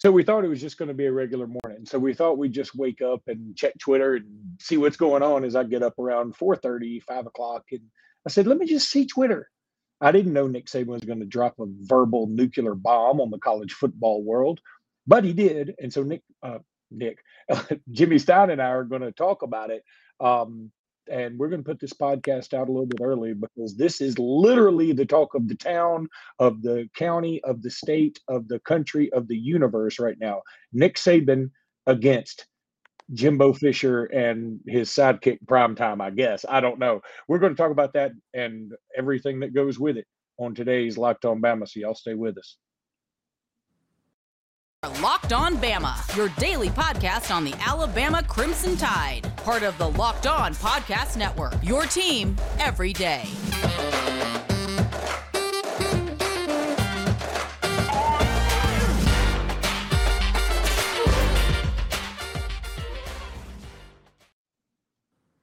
So we thought it was just going to be a regular morning. So we thought we'd just wake up and check Twitter and see what's going on as I get up around 4:30, 5 o'clock. And I said, let me just see Twitter. I didn't know Nick Saban was going to drop a verbal nuclear bomb on the college football world, but he did. And so Nick, uh, Nick, Jimmy Stein and I are going to talk about it. Um, and we're going to put this podcast out a little bit early because this is literally the talk of the town, of the county, of the state, of the country, of the universe right now. Nick Saban against Jimbo Fisher and his sidekick prime time, I guess. I don't know. We're going to talk about that and everything that goes with it on today's Locked On Bama. So y'all stay with us. Locked On Bama, your daily podcast on the Alabama Crimson Tide, part of the Locked On Podcast Network. Your team every day.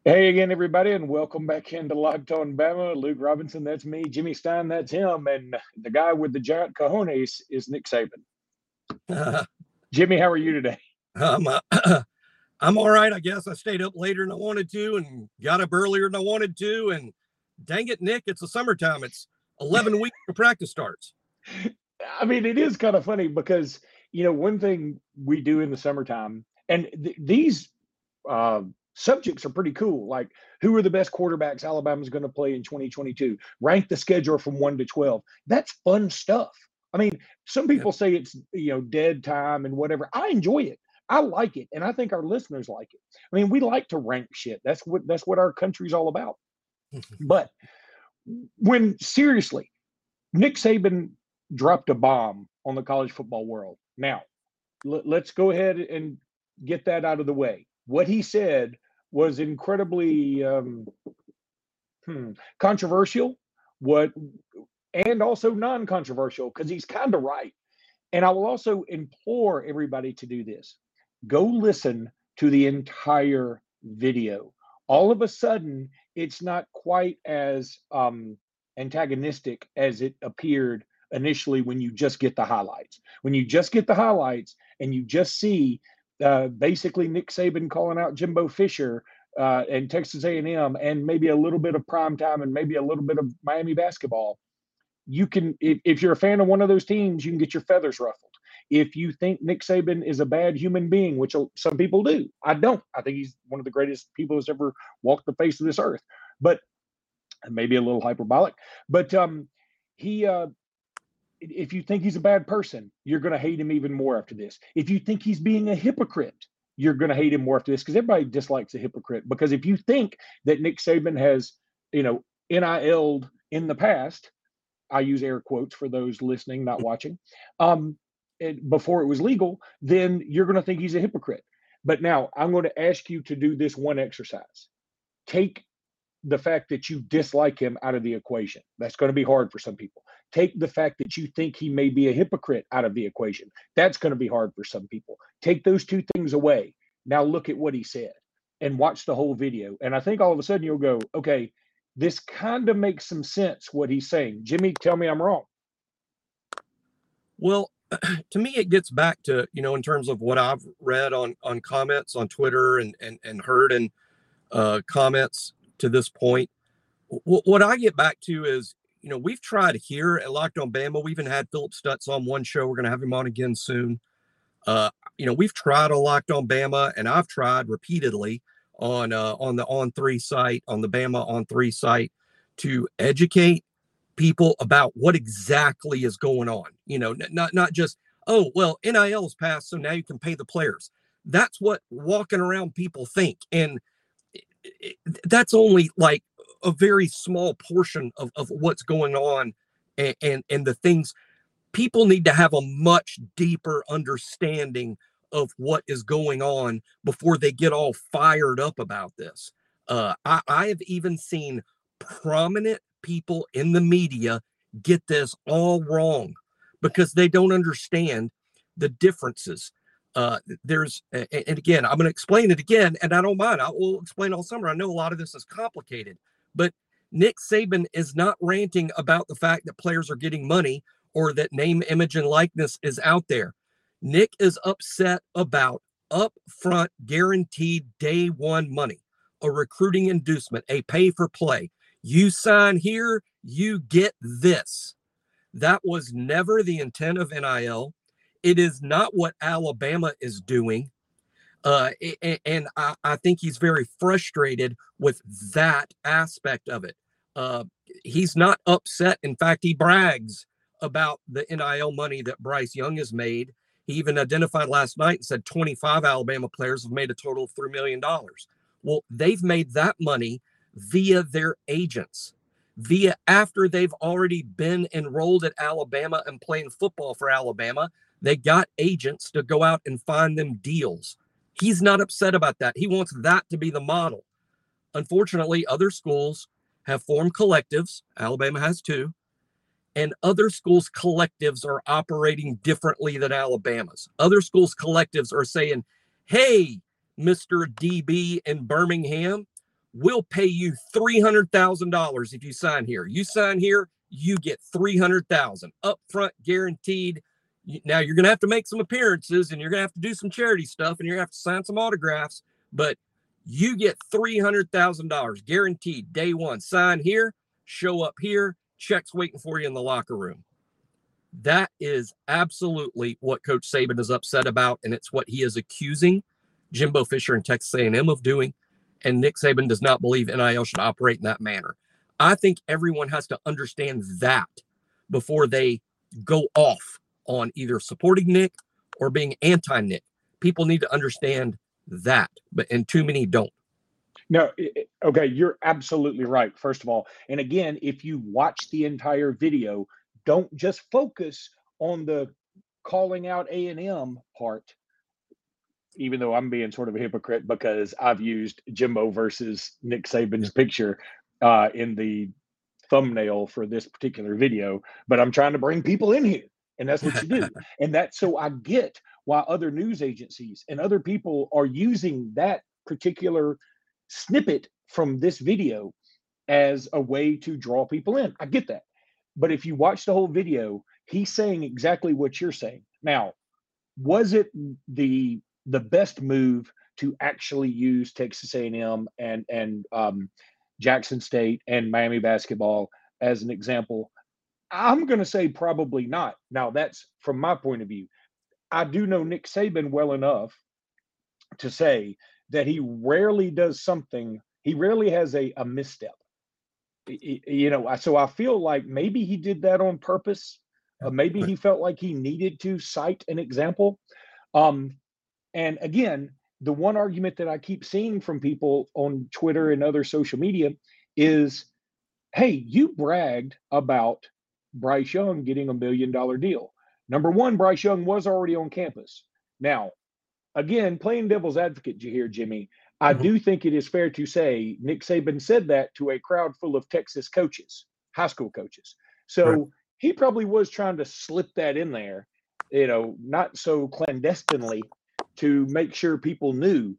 Hey again, everybody, and welcome back into Locked On Bama. Luke Robinson, that's me. Jimmy Stein, that's him. And the guy with the giant cojones is Nick Saban. Uh, Jimmy, how are you today? Um, uh, I'm all right, I guess. I stayed up later than I wanted to and got up earlier than I wanted to. And dang it, Nick, it's the summertime. It's 11 weeks of practice starts. I mean, it is kind of funny because, you know, one thing we do in the summertime, and th- these uh, subjects are pretty cool. Like, who are the best quarterbacks Alabama's going to play in 2022? Rank the schedule from one to 12. That's fun stuff. I mean, some people say it's you know dead time and whatever. I enjoy it. I like it, and I think our listeners like it. I mean, we like to rank shit. That's what that's what our country's all about. but when seriously, Nick Saban dropped a bomb on the college football world. Now, l- let's go ahead and get that out of the way. What he said was incredibly um, hmm, controversial. What and also non controversial because he's kind of right. And I will also implore everybody to do this go listen to the entire video. All of a sudden, it's not quite as um, antagonistic as it appeared initially when you just get the highlights. When you just get the highlights and you just see uh, basically Nick Saban calling out Jimbo Fisher uh, and Texas A&M and maybe a little bit of prime time and maybe a little bit of Miami basketball, you can if, if you're a fan of one of those teams, you can get your feathers ruffled. If you think Nick Saban is a bad human being, which some people do, I don't. I think he's one of the greatest people who's ever walked the face of this earth. But maybe a little hyperbolic. But um, he, uh, if you think he's a bad person, you're going to hate him even more after this. If you think he's being a hypocrite, you're going to hate him more after this because everybody dislikes a hypocrite. Because if you think that Nick Saban has, you know, NIL'd in the past, I use air quotes for those listening, not watching, um, before it was legal, then you're going to think he's a hypocrite. But now I'm going to ask you to do this one exercise. Take the fact that you dislike him out of the equation. That's going to be hard for some people. Take the fact that you think he may be a hypocrite out of the equation. That's going to be hard for some people. Take those two things away. Now look at what he said and watch the whole video. And I think all of a sudden you'll go, okay, this kind of makes some sense what he's saying. Jimmy, tell me I'm wrong. Well, to me, it gets back to you know in terms of what I've read on on comments on Twitter and and and heard in uh, comments to this point. W- what I get back to is you know we've tried here at Locked On Bama. We even had Phillip Stutts on one show. We're going to have him on again soon. Uh, you know we've tried on Locked On Bama, and I've tried repeatedly on uh, on the on three site on the Bama on three site to educate people about what exactly is going on. You know, not not just oh well NIL is passed, so now you can pay the players. That's what walking around people think, and that's only like a very small portion of, of what's going on and, and and the things people need to have a much deeper understanding of what is going on before they get all fired up about this. Uh, I, I have even seen prominent people in the media get this all wrong because they don't understand the differences. Uh, there's, and again, I'm going to explain it again, and I don't mind. I will explain all summer. I know a lot of this is complicated, but Nick Saban is not ranting about the fact that players are getting money or that name, image, and likeness is out there Nick is upset about upfront guaranteed day one money, a recruiting inducement, a pay for play. You sign here, you get this. That was never the intent of NIL. It is not what Alabama is doing. Uh, and I, I, think he's very frustrated with that aspect of it. Uh, he's not upset. In fact, he brags about the NIL money that Bryce Young has made. He even identified last night and said 25 Alabama players have made a total of $3 million. Well, they've made that money via their agents, via after they've already been enrolled at Alabama and playing football for Alabama. They got agents to go out and find them deals. He's not upset about that. He wants that to be the model. Unfortunately, other schools have formed collectives. Alabama has two. And other schools' collectives are operating differently than Alabama's. Other schools' collectives are saying, hey, Mr. DB in Birmingham, we'll pay you $300,000 if you sign here. You sign here, you get 300,000 upfront guaranteed. Now you're going to have to make some appearances and you're going to have to do some charity stuff and you're going to have to sign some autographs, but you get $300,000 guaranteed day one. Sign here, show up here, checks waiting for you in the locker room. That is absolutely what Coach Saban is upset about, and it's what he is accusing Jimbo Fisher and Texas A&M of doing. And Nick Saban does not believe NIL should operate in that manner. I think everyone has to understand that before they go off on either supporting Nick or being anti-Nick. People need to understand that, but and too many don't. No, okay, you're absolutely right. First of all, and again, if you watch the entire video, don't just focus on the calling out A and M part. Even though I'm being sort of a hypocrite because I've used Jimbo versus Nick Saban's picture uh, in the thumbnail for this particular video, but I'm trying to bring people in here, and that's what you do. and that's so I get why other news agencies and other people are using that particular snippet from this video as a way to draw people in. I get that. But if you watch the whole video, he's saying exactly what you're saying. Now, was it the the best move to actually use Texas A&M and and um, Jackson State and Miami basketball as an example? I'm going to say probably not. Now, that's from my point of view. I do know Nick Saban well enough to say that he rarely does something. He rarely has a, a misstep. You know, so I feel like maybe he did that on purpose. Uh, maybe he felt like he needed to cite an example. Um, and again, the one argument that I keep seeing from people on Twitter and other social media is hey, you bragged about Bryce Young getting a million dollar deal. Number one, Bryce Young was already on campus. Now, again, playing devil's advocate here, Jimmy, I mm-hmm. do think it is fair to say Nick Saban said that to a crowd full of Texas coaches, high school coaches. So right. he probably was trying to slip that in there, you know, not so clandestinely to make sure people knew.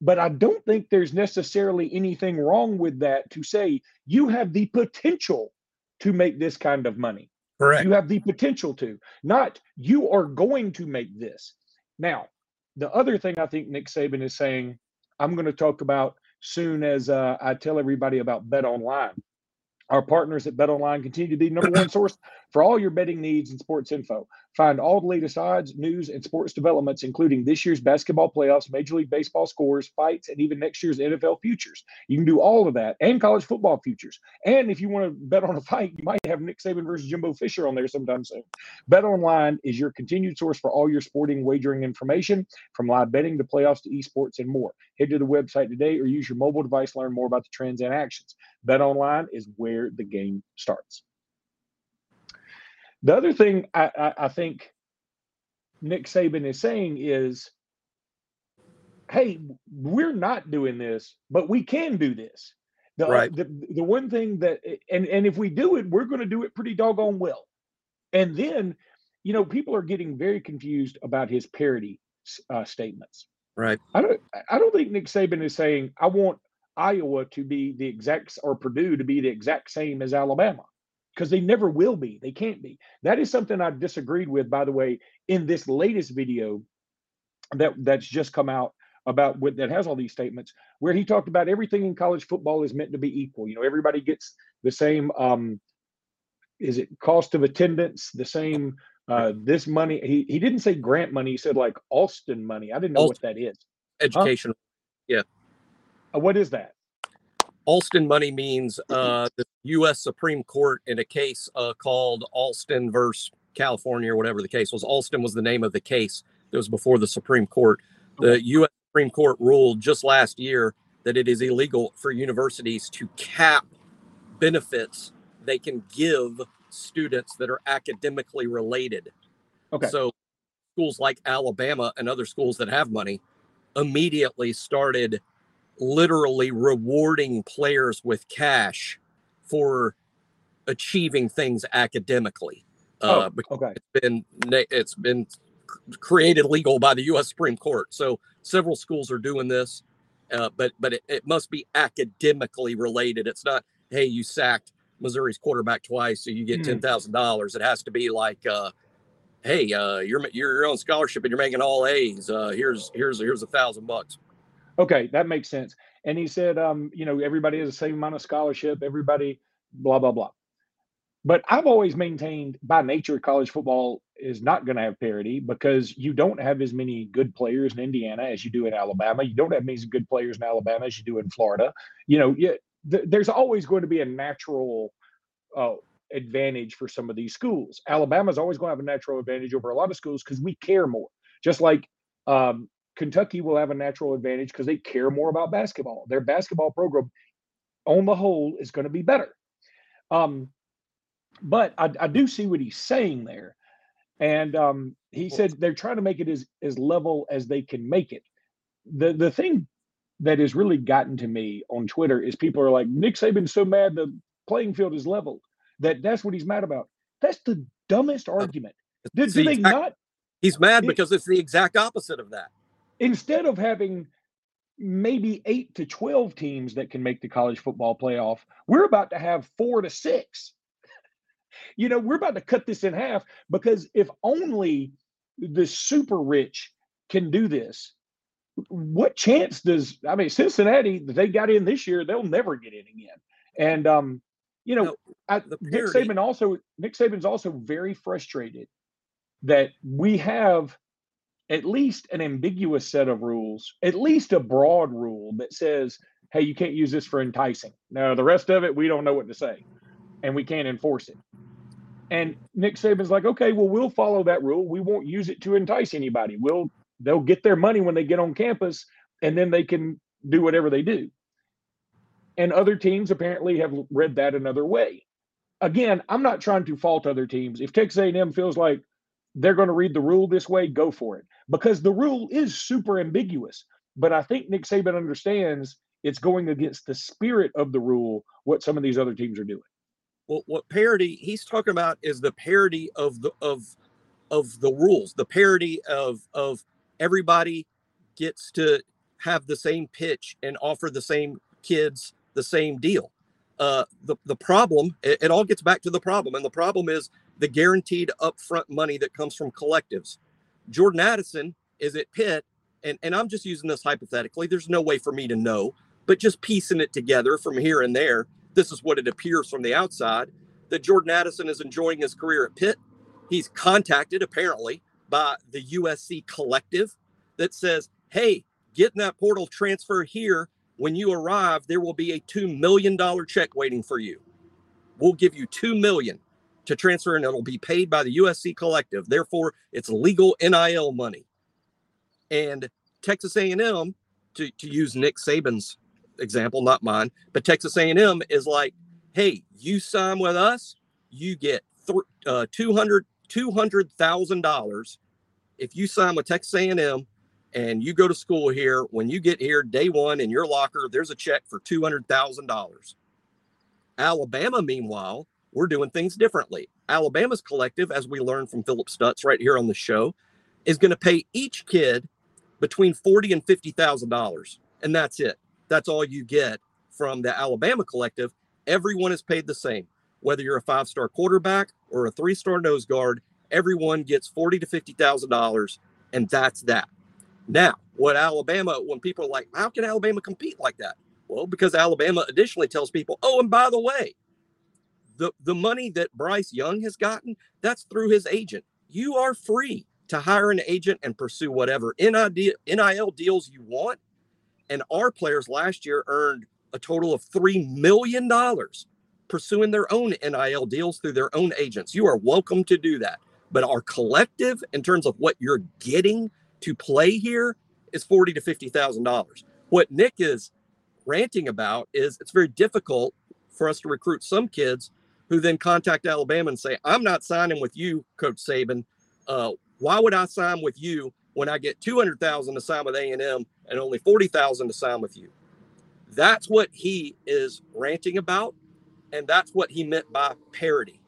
But I don't think there's necessarily anything wrong with that to say you have the potential to make this kind of money. Correct. You have the potential to, not you are going to make this. Now, the other thing I think Nick Saban is saying, I'm going to talk about soon as uh, I tell everybody about Bet Online. Our partners at Bet Online continue to be number one source for all your betting needs and sports info. Find all the latest odds, news, and sports developments, including this year's basketball playoffs, Major League Baseball scores, fights, and even next year's NFL futures. You can do all of that and college football futures. And if you want to bet on a fight, you might have Nick Saban versus Jimbo Fisher on there sometime soon. Bet Online is your continued source for all your sporting wagering information, from live betting to playoffs to esports and more. Head to the website today or use your mobile device to learn more about the trends and actions. Bet Online is where the game starts. The other thing I, I, I think Nick Saban is saying is, hey, we're not doing this, but we can do this. The, right. the, the one thing that and and if we do it, we're going to do it pretty doggone well. And then, you know, people are getting very confused about his parody uh, statements. Right. I don't. I don't think Nick Saban is saying I want Iowa to be the exact or Purdue to be the exact same as Alabama because they never will be. They can't be. That is something I disagreed with, by the way, in this latest video that that's just come out about what that has all these statements where he talked about everything in college football is meant to be equal. You know, everybody gets the same um is it cost of attendance, the same uh this money. He he didn't say grant money, he said like Alston money. I didn't know what that is. Education. Huh? Yeah. Uh, what is that? Alston money means uh, the U.S. Supreme Court in a case uh, called Alston versus California or whatever the case was. Alston was the name of the case that was before the Supreme Court. The U.S. Supreme Court ruled just last year that it is illegal for universities to cap benefits they can give students that are academically related. Okay. So schools like Alabama and other schools that have money immediately started literally rewarding players with cash for achieving things academically. Uh, oh, okay. It's been it's been created legal by the U.S. Supreme Court. So several schools are doing this, uh, but but it, it must be academically related. It's not hey you sacked Missouri's quarterback twice, so you get hmm. ten thousand dollars. It has to be like, uh, hey, uh, you're you're on scholarship and you're making all A's. Uh, here's here's here's a thousand bucks. Okay, that makes sense. And he said, um, you know, everybody has the same amount of scholarship, everybody, blah, blah, blah. But I've always maintained by nature, college football is not going to have parity because you don't have as many good players in Indiana as you do in Alabama. You don't have as many good players in Alabama as you do in Florida. You know, you, th- there's always going to be a natural uh, advantage for some of these schools. Alabama's always going to have a natural advantage over a lot of schools because we care more. Just like um, Kentucky will have a natural advantage because they care more about basketball. Their basketball program, on the whole, is going to be better. Um, but I, I, do see what he's saying there, and um, he said they're trying to make it as as level as they can make it. The the thing that has really gotten to me on Twitter is people are like Nick Saban's so mad the playing field is leveled that that's what he's mad about. That's the dumbest argument. Do, do they exact, not? He's mad because it's the exact opposite of that instead of having maybe eight to 12 teams that can make the college football playoff, we're about to have four to six. you know, we're about to cut this in half because if only the super rich can do this, what chance does I mean Cincinnati they got in this year, they'll never get in again. And um, you know, no, I, Nick Saban also Nick Saban's also very frustrated that we have at least an ambiguous set of rules, at least a broad rule that says, hey, you can't use this for enticing. Now, the rest of it, we don't know what to say and we can't enforce it. And Nick Saban's like, okay, well, we'll follow that rule. We won't use it to entice anybody. We'll they'll get their money when they get on campus and then they can do whatever they do. And other teams apparently have read that another way. Again, I'm not trying to fault other teams. If Texas A&M feels like they're going to read the rule this way, go for it. Because the rule is super ambiguous. But I think Nick Saban understands it's going against the spirit of the rule, what some of these other teams are doing. Well, what parity he's talking about is the parity of the of of the rules, the parity of of everybody gets to have the same pitch and offer the same kids the same deal. Uh, the the problem it, it all gets back to the problem, and the problem is the guaranteed upfront money that comes from collectives. Jordan Addison is at Pitt, and, and I'm just using this hypothetically. There's no way for me to know, but just piecing it together from here and there, this is what it appears from the outside that Jordan Addison is enjoying his career at Pitt. He's contacted, apparently, by the USC collective that says, hey, get in that portal transfer here. When you arrive, there will be a $2 million check waiting for you. We'll give you 2 million to transfer and it'll be paid by the USC collective. Therefore, it's legal NIL money. And Texas A&M, to, to use Nick Saban's example, not mine, but Texas A&M is like, hey, you sign with us, you get th- uh, 200 $200,000 if you sign with Texas A&M and you go to school here. When you get here, day one in your locker, there's a check for $200,000. Alabama, meanwhile, we're doing things differently. Alabama's collective, as we learned from Phillip Stutts right here on the show, is going to pay each kid between forty and fifty thousand dollars, and that's it. That's all you get from the Alabama collective. Everyone is paid the same, whether you're a five-star quarterback or a three-star nose guard. everyone gets forty to fifty thousand dollars, and that's that. Now, what Alabama, when people are like, how can Alabama compete like that? Well, because Alabama additionally tells people, oh, and by the way, the, the money that Bryce Young has gotten, that's through his agent. You are free to hire an agent and pursue whatever NIL deals you want. And our players last year earned a total of $3 million pursuing their own NIL deals through their own agents. You are welcome to do that. But our collective, in terms of what you're getting to play here, is forty to fifty thousand dollars. What Nick is ranting about is it's very difficult for us to recruit some kids who then contact Alabama and say, "I'm not signing with you, Coach Saban. Uh, why would I sign with you when I get two hundred thousand to sign with A and M and only forty thousand to sign with you?" That's what he is ranting about, and that's what he meant by parity.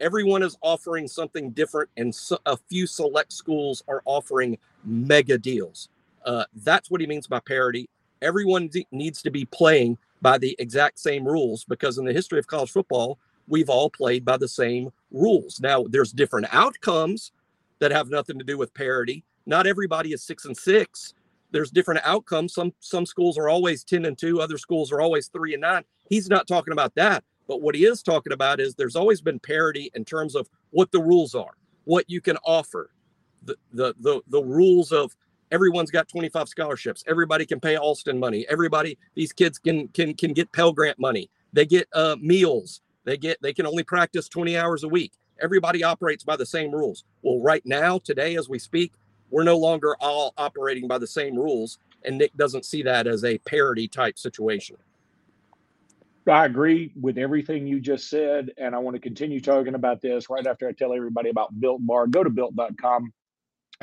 Everyone is offering something different, and so, a few select schools are offering mega deals. Uh, that's what he means by parity. Everyone needs to be playing by the exact same rules because in the history of college football, we've all played by the same rules. Now, there's different outcomes that have nothing to do with parity. Not everybody is six and six. There's different outcomes. Some some schools are always 10 and 2, other schools are always 3 and 9. He's not talking about that. But what he is talking about is there's always been parity in terms of what the rules are, what you can offer, the the the, rules of everyone's got 25 scholarships. Everybody can pay Alston money. Everybody, these kids can can can get Pell Grant money. They get uh, meals. They get they can only practice 20 hours a week. Everybody operates by the same rules. Well, right now, today, as we speak, we're no longer all operating by the same rules, and Nick doesn't see that as a parity type situation. I agree with everything you just said, and I want to continue talking about this right after I tell everybody about Built Bar. Go to built.com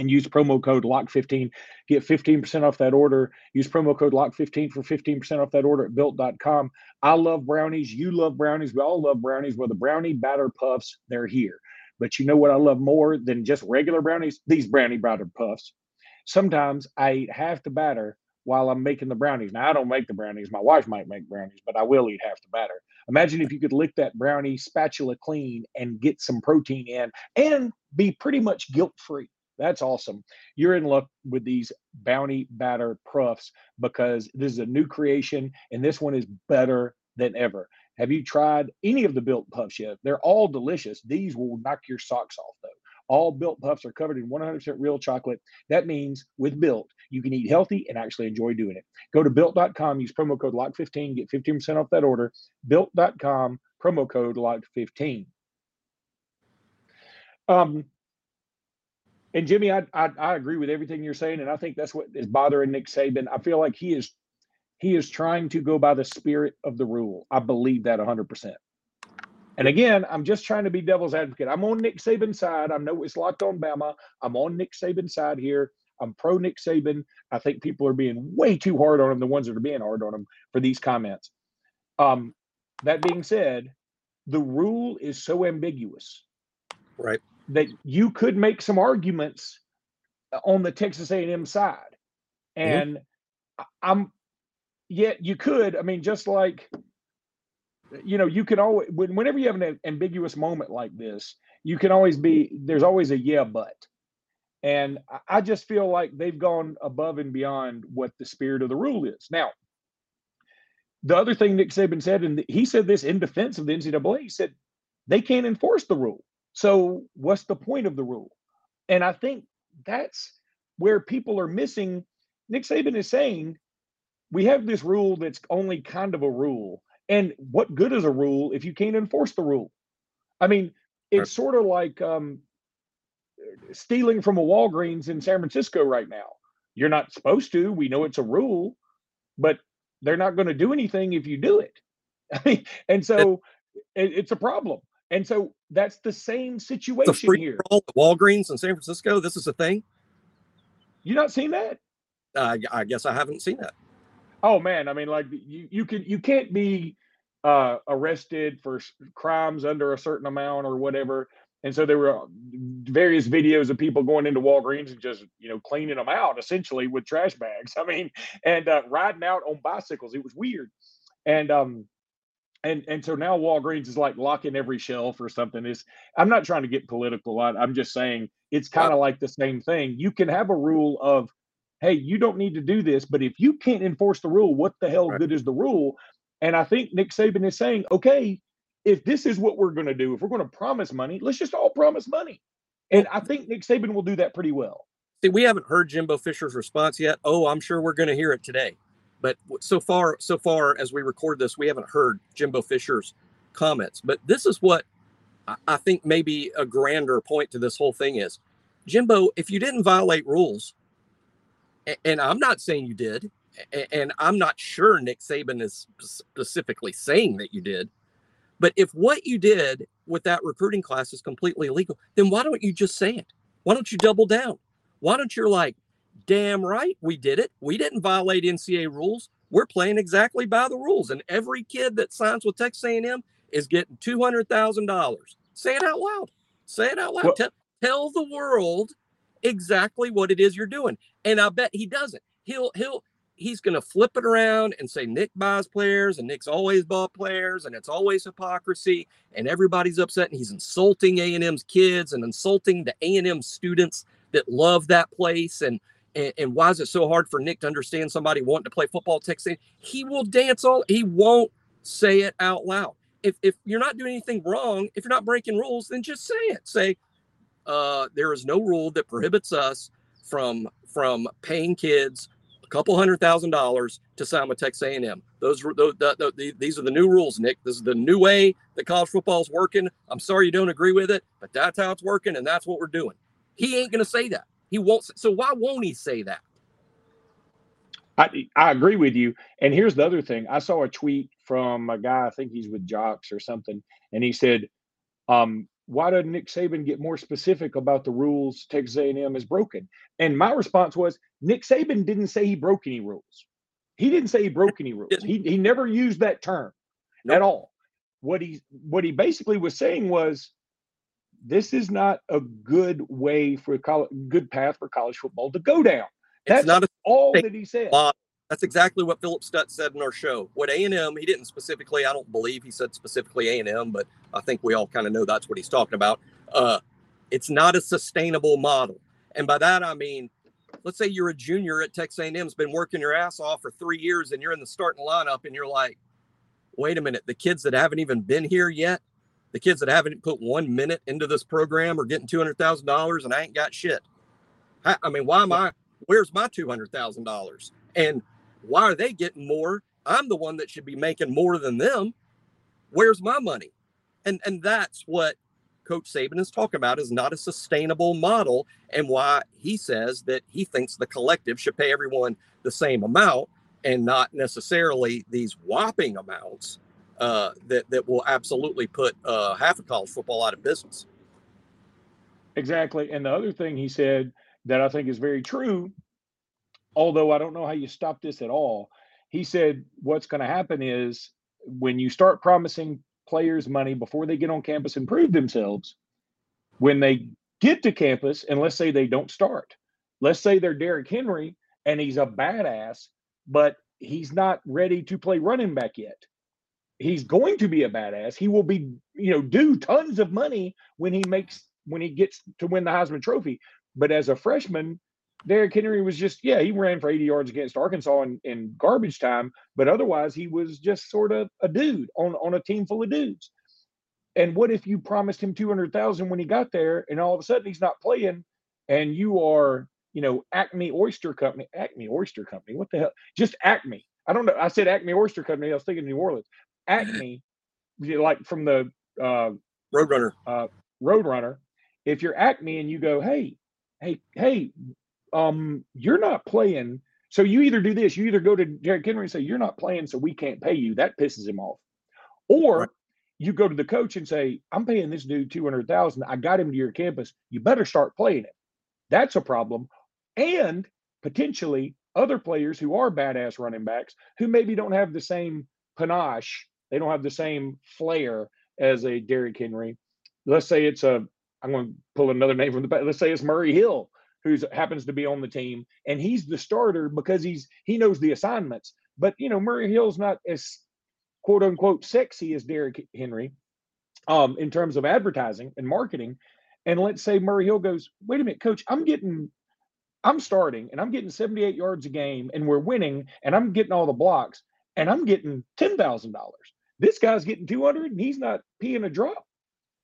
and use promo code LOCK15. Get 15% off that order. Use promo code LOCK15 for 15% off that order at built.com. I love brownies. You love brownies. We all love brownies. Well, the brownie batter puffs, they're here. But you know what I love more than just regular brownies? These brownie batter puffs. Sometimes I eat half the batter while I'm making the brownies. Now, I don't make the brownies. My wife might make brownies, but I will eat half the batter. Imagine if you could lick that brownie spatula clean and get some protein in and be pretty much guilt free. That's awesome. You're in luck with these brownie batter puffs because this is a new creation and this one is better than ever. Have you tried any of the built puffs yet? They're all delicious. These will knock your socks off though. All built puffs are covered in 100% real chocolate. That means with built, you can eat healthy and actually enjoy doing it. Go to built.com, use promo code LOCK15, get 15% off that order. Built.com, promo code LOCK15. Um, and Jimmy, I, I, I agree with everything you're saying, and I think that's what is bothering Nick Saban. I feel like he is he is trying to go by the spirit of the rule. I believe that 100. percent And again, I'm just trying to be devil's advocate. I'm on Nick Saban's side. I know it's locked on Bama. I'm on Nick Saban's side here. I'm pro Nick Saban. I think people are being way too hard on him, the ones that are being hard on him for these comments. Um, that being said, the rule is so ambiguous. Right that you could make some arguments on the Texas A&M side. And mm-hmm. I'm yet you could, I mean, just like you know, you can always whenever you have an ambiguous moment like this, you can always be there's always a yeah, but. And I just feel like they've gone above and beyond what the spirit of the rule is. Now, the other thing Nick Saban said, and he said this in defense of the NCAA, he said they can't enforce the rule. So what's the point of the rule? And I think that's where people are missing. Nick Saban is saying we have this rule that's only kind of a rule. And what good is a rule if you can't enforce the rule? I mean, it's right. sort of like um, stealing from a Walgreens in San Francisco right now. You're not supposed to. We know it's a rule, but they're not going to do anything if you do it. and so it, it's a problem. And so that's the same situation the free here. All Walgreens in San Francisco. This is a thing. You not seen that? Uh, I guess I haven't seen that. Oh man, I mean, like you, you can you can't be uh, arrested for crimes under a certain amount or whatever. And so there were various videos of people going into Walgreens and just you know cleaning them out essentially with trash bags. I mean, and uh, riding out on bicycles. It was weird. And um, and and so now Walgreens is like locking every shelf or something. Is I'm not trying to get political. I, I'm just saying it's kind of like the same thing. You can have a rule of, hey, you don't need to do this, but if you can't enforce the rule, what the hell Right. good is the rule? And I think Nick Saban is saying, okay, if this is what we're going to do, if we're going to promise money, let's just all promise money. And I think Nick Saban will do that pretty well. See, we haven't heard Jimbo Fisher's response yet. Oh, I'm sure we're going to hear it today. But so far, so far as we record this, we haven't heard Jimbo Fisher's comments. But this is what I- think maybe a grander point to this whole thing is, Jimbo. If you didn't violate rules, and I'm not saying you did, and I'm not sure Nick Saban is specifically saying that you did, but if what you did with that recruiting class is completely illegal, then why don't you just say it? Why don't you double down? Why don't you like, damn right, we did it. We didn't violate NCAA rules. We're playing exactly by the rules, and every kid that signs with Texas A&M is getting two hundred thousand dollars. Say it out loud. Say it out loud. Well- tell, tell the world exactly what it is you're doing. And I bet he doesn't. He'll he'll he's going to flip it around and say Nick buys players and Nick's always bought players and it's always hypocrisy and everybody's upset and he's insulting A&M's kids and insulting the A&M students that love that place and and, and why is it so hard for Nick to understand somebody wanting to play football Texas? He will dance all he won't say it out loud. If if you're not doing anything wrong, if you're not breaking rules, then just say it. Say uh, there is no rule that prohibits us from from paying kids a couple hundred thousand dollars to sign with Texas A&M. Those the, the, the, these are the new rules, Nick. This is the new way that college football is working. I'm sorry you don't agree with it, but that's how it's working, and that's what we're doing. He ain't going to say that. He won't. So why won't he say that? I I agree with you. And here's the other thing. I saw a tweet from a guy, I think he's with Jocks or something, and he said, um, why doesn't Nick Saban get more specific about the rules Texas A&M has broken? And my response was, Nick Saban didn't say he broke any rules. He didn't say he broke any rules. He he never used that term at all. What he what he basically was saying was, this is not a good way for college, good path for college football to go down. It's That's not a all that he said. Bob, That's exactly what Phillip Stutts said in our show. What A and M, he didn't specifically. I don't believe he said specifically A and M, but I think we all kind of know that's what he's talking about. Uh, it's not a sustainable model, and by that I mean, let's say you're a junior at Texas A and M's been working your ass off for three years, and you're in the starting lineup, and you're like, wait a minute, the kids that haven't even been here yet, the kids that haven't put one minute into this program are getting two hundred thousand dollars, and I ain't got shit. I, I mean, why am I? Where's my two hundred thousand dollars? And why are they getting more? I'm the one that should be making more than them. Where's my money? And and that's what Coach Saban is talking about is not a sustainable model, and why he says that he thinks the collective should pay everyone the same amount and not necessarily these whopping amounts uh, that that will absolutely put uh, half of college football out of business. Exactly. And the other thing he said that I think is very true, although I don't know how you stop this at all, he said what's going to happen is when you start promising players money before they get on campus and prove themselves, when they get to campus, and let's say they don't start, let's say they're Derrick Henry and he's a badass, but he's not ready to play running back yet. He's going to be a badass. He will be, you know, do tons of money when he makes when he gets to win the Heisman Trophy. But as a freshman, Derrick Henry was just, yeah, he ran for 80 yards against Arkansas in, in garbage time, but otherwise he was just sort of a dude on, on a team full of dudes. And what if you promised him 200,000 when he got there and all of a sudden he's not playing and you are, you know, Acme Oyster Company, Acme Oyster Company, what the hell? Just Acme. I don't know. I said Acme Oyster Company. I was thinking New Orleans. Acme, like from the uh, Roadrunner. Roadrunner, if you're Acme and you go, hey, hey, hey, um, you're not playing. So you either do this, you either go to Jared Henry and say, you're not playing, so we can't pay you. That pisses him off. Or Right. you go to the coach and say, I'm paying this dude 200,000. I got him to your campus. You better start playing it. That's a problem. And potentially other players who are badass running backs who maybe don't have the same panache, they don't have the same flair as a Derrick Henry. Let's say it's a, I'm going to pull another name from the back. Let's say it's Murray Hill, who happens to be on the team, and he's the starter because he's he knows the assignments. But you know, Murray Hill's not as quote unquote sexy as Derrick Henry um, in terms of advertising and marketing. And let's say Murray Hill goes, wait a minute, coach, I'm getting, I'm starting and I'm getting 78 yards a game and we're winning and I'm getting all the blocks and I'm getting $10,000. This guy's getting 200 and he's not peeing a drop.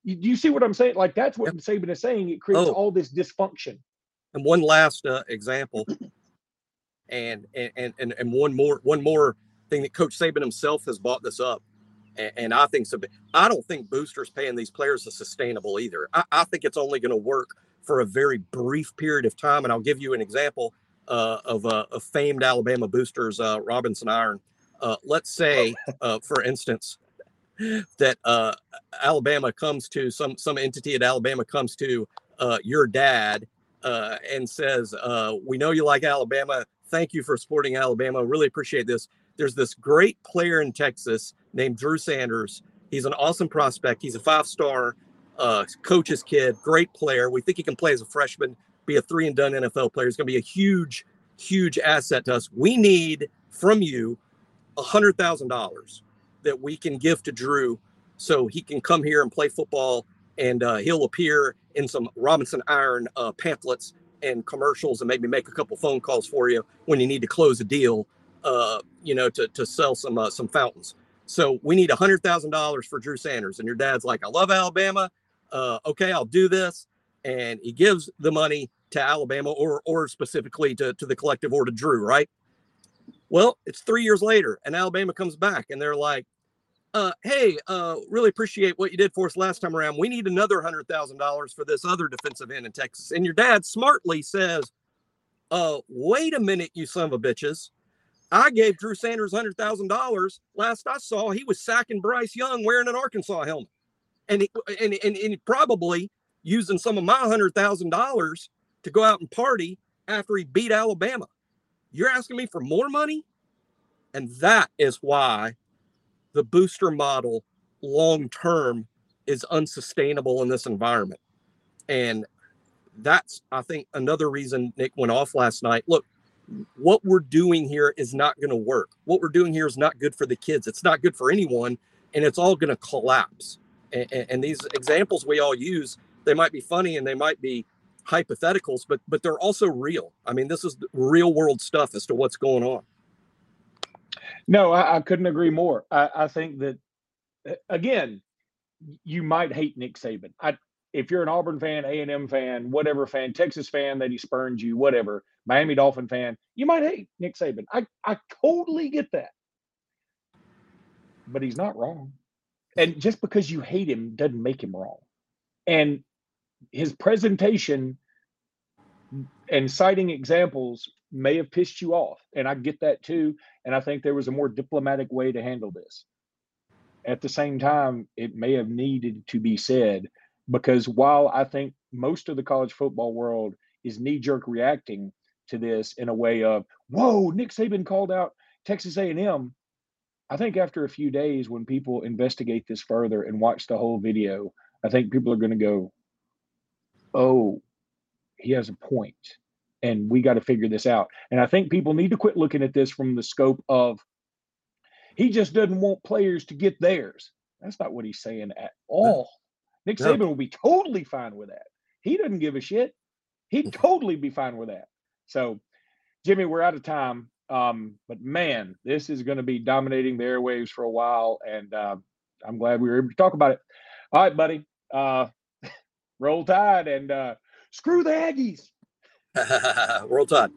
You, you see what I'm saying? Like that's what yep. Saban is saying. It creates oh. all this dysfunction. And one last uh, example, and, and and and one more one more thing that Coach Saban himself has bought this up, and, and I think so. I don't think boosters paying these players is sustainable either. I, I think it's only going to work for a very brief period of time, and I'll give you an example uh, of uh, a famed Alabama boosters, uh, Robinson Iron. Uh, let's say, uh, for instance, that uh, Alabama comes to some some entity at Alabama comes to your dad and says, "We know you like Alabama. Thank you for supporting Alabama. Really appreciate this." There's this great player in Texas named Drew Sanders. He's an awesome prospect. He's a five-star uh, coach's kid, great player. We think he can play as a freshman, be a three and done NFL player. He's going to be a huge, huge asset to us. We need from you a hundred thousand dollars that we can give to Drew so he can come here and play football and uh, he'll appear in some Robinson Iron uh, pamphlets and commercials and maybe make a couple phone calls for you when you need to close a deal, uh, you know, to, to sell some uh, some fountains. So we need a hundred thousand dollars for Drew Sanders, and your dad's like, "I love Alabama. Uh, okay, I'll do this," and he gives the money to Alabama or or specifically to to the collective or to Drew, right? Well, it's three years later, and Alabama comes back, and they're like, uh, "Hey, uh, really appreciate what you did for us last time around. We need another hundred thousand dollars for this other defensive end in Texas." And your dad smartly says, "Uh, wait a minute, you son of a bitches." I gave Drew Sanders hundred thousand dollars. Last I saw, he was sacking Bryce Young wearing an Arkansas helmet, and he, and and, and probably using some of my hundred thousand dollars to go out and party after he beat Alabama. You're asking me for more money? And that is why the booster model long term is unsustainable in this environment. And that's, I think, another reason Nick went off last night. Look, what we're doing here is not going to work. What we're doing here is not good for the kids. It's not good for anyone, and it's all going to collapse. And, and, these examples we all use, they might be funny and they might be hypotheticals, but but they're also real. I mean, this is real world stuff as to what's going on. No, I, I couldn't agree more. I, I, think that again, you might hate Nick Saban. I, if you're an Auburn fan, A and M fan, whatever fan, Texas fan that he spurned you, whatever, Miami Dolphin fan, you might hate Nick Saban. I I totally get that, but he's not wrong. And just because you hate him doesn't make him wrong. And his presentation and citing examples may have pissed you off. And I get that too. And I think there was a more diplomatic way to handle this. At the same time, it may have needed to be said because while I think most of the college football world is knee jerk reacting to this in a way of, whoa, Nick Saban called out Texas A&M. I think after a few days, when people investigate this further and watch the whole video, I think people are going to go, oh, he has a point and we got to figure this out. And I think people need to quit looking at this from the scope of he just doesn't want players to get theirs. That's not what he's saying at all. Nick Saban will be totally fine with that. He doesn't give a shit. He'd totally be fine with that. So, Jimmy, we're out of time. Um, but man, this is going to be dominating the airwaves for a while, and uh, I'm glad we were able to talk about it. All right, buddy. Uh, roll tide and uh, screw the Aggies. roll tide.